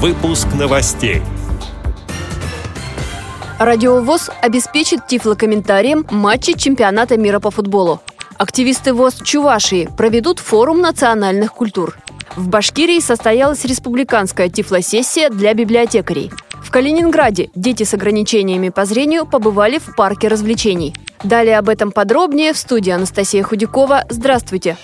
Выпуск новостей. Радиовоз обеспечит тифлокомментарием матчи чемпионата мира по футболу. Активисты ВОЗ Чувашии проведут форум национальных культур. В Башкирии состоялась республиканская тифлосессия для библиотекарей. В Калининграде дети с ограничениями по зрению побывали в парке развлечений. Далее об этом подробнее в студии Анастасия Худякова. Здравствуйте!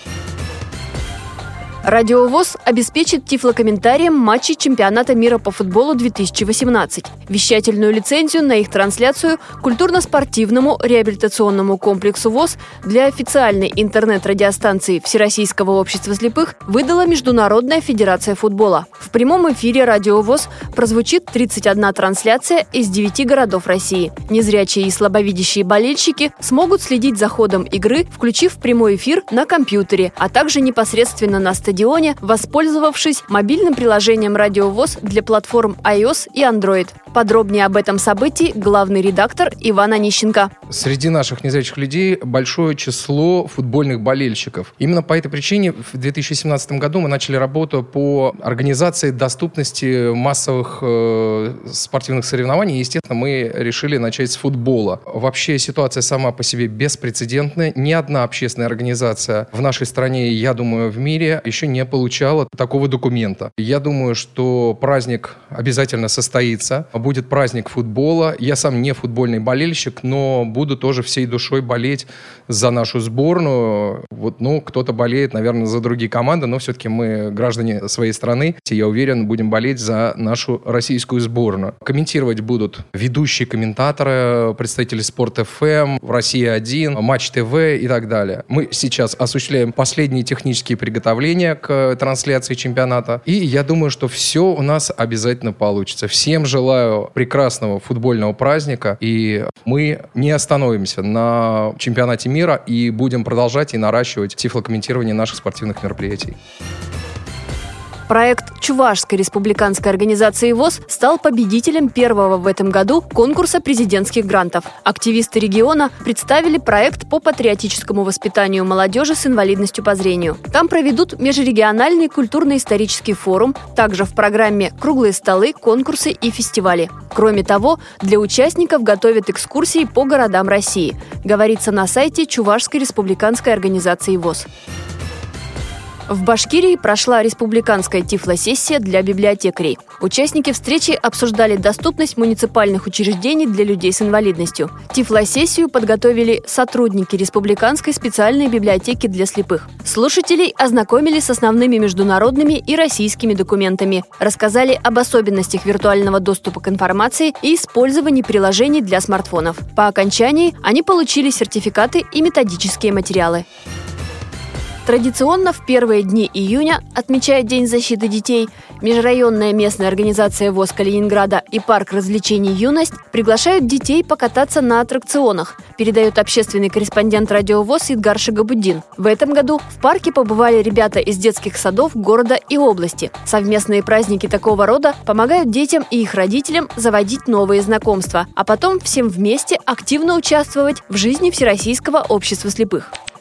Радиовоз обеспечит тифлокомментарием матчи чемпионата мира по футболу 2018. Вещательную лицензию на их трансляцию культурно-спортивному реабилитационному комплексу ВОЗ для официальной интернет-радиостанции Всероссийского общества слепых выдала Международная федерация футбола. В прямом эфире Радиовоз прозвучит 31 трансляция из 9 городов России. Незрячие и слабовидящие болельщики смогут следить за ходом игры, включив прямой эфир на компьютере, а также непосредственно на стадионе стадионе, воспользовавшись мобильным приложением «Радиовоз» для платформ iOS и Android. Подробнее об этом событии главный редактор Иван Онищенко. Среди наших незрячих людей большое число футбольных болельщиков. Именно по этой причине в 2017 году мы начали работу по организации доступности массовых э, спортивных соревнований. Естественно, мы решили начать с футбола. Вообще ситуация сама по себе беспрецедентная. Ни одна общественная организация в нашей стране, я думаю, в мире еще еще не получала такого документа. Я думаю, что праздник обязательно состоится. Будет праздник футбола. Я сам не футбольный болельщик, но буду тоже всей душой болеть за нашу сборную. Вот, ну, кто-то болеет, наверное, за другие команды, но все-таки мы граждане своей страны. Я уверен, будем болеть за нашу российскую сборную. Комментировать будут ведущие комментаторы, представители Спорт ФМ, Россия 1, Матч ТВ и так далее. Мы сейчас осуществляем последние технические приготовления к трансляции чемпионата. И я думаю, что все у нас обязательно получится. Всем желаю прекрасного футбольного праздника. И мы не остановимся на чемпионате мира и будем продолжать и наращивать тифлокомментирование наших спортивных мероприятий. Проект Чувашской республиканской организации ВОЗ стал победителем первого в этом году конкурса президентских грантов. Активисты региона представили проект по патриотическому воспитанию молодежи с инвалидностью по зрению. Там проведут межрегиональный культурно-исторический форум, также в программе круглые столы, конкурсы и фестивали. Кроме того, для участников готовят экскурсии по городам России, говорится на сайте Чувашской республиканской организации ВОЗ. В Башкирии прошла республиканская тифлосессия для библиотекарей. Участники встречи обсуждали доступность муниципальных учреждений для людей с инвалидностью. Тифлосессию подготовили сотрудники Республиканской специальной библиотеки для слепых. Слушателей ознакомили с основными международными и российскими документами, рассказали об особенностях виртуального доступа к информации и использовании приложений для смартфонов. По окончании они получили сертификаты и методические материалы. Традиционно в первые дни июня, отмечая День защиты детей, Межрайонная местная организация ВОЗ Калининграда и парк развлечений «Юность» приглашают детей покататься на аттракционах, передает общественный корреспондент радио ВОЗ Идгар Шагабуддин. В этом году в парке побывали ребята из детских садов города и области. Совместные праздники такого рода помогают детям и их родителям заводить новые знакомства, а потом всем вместе активно участвовать в жизни Всероссийского общества слепых.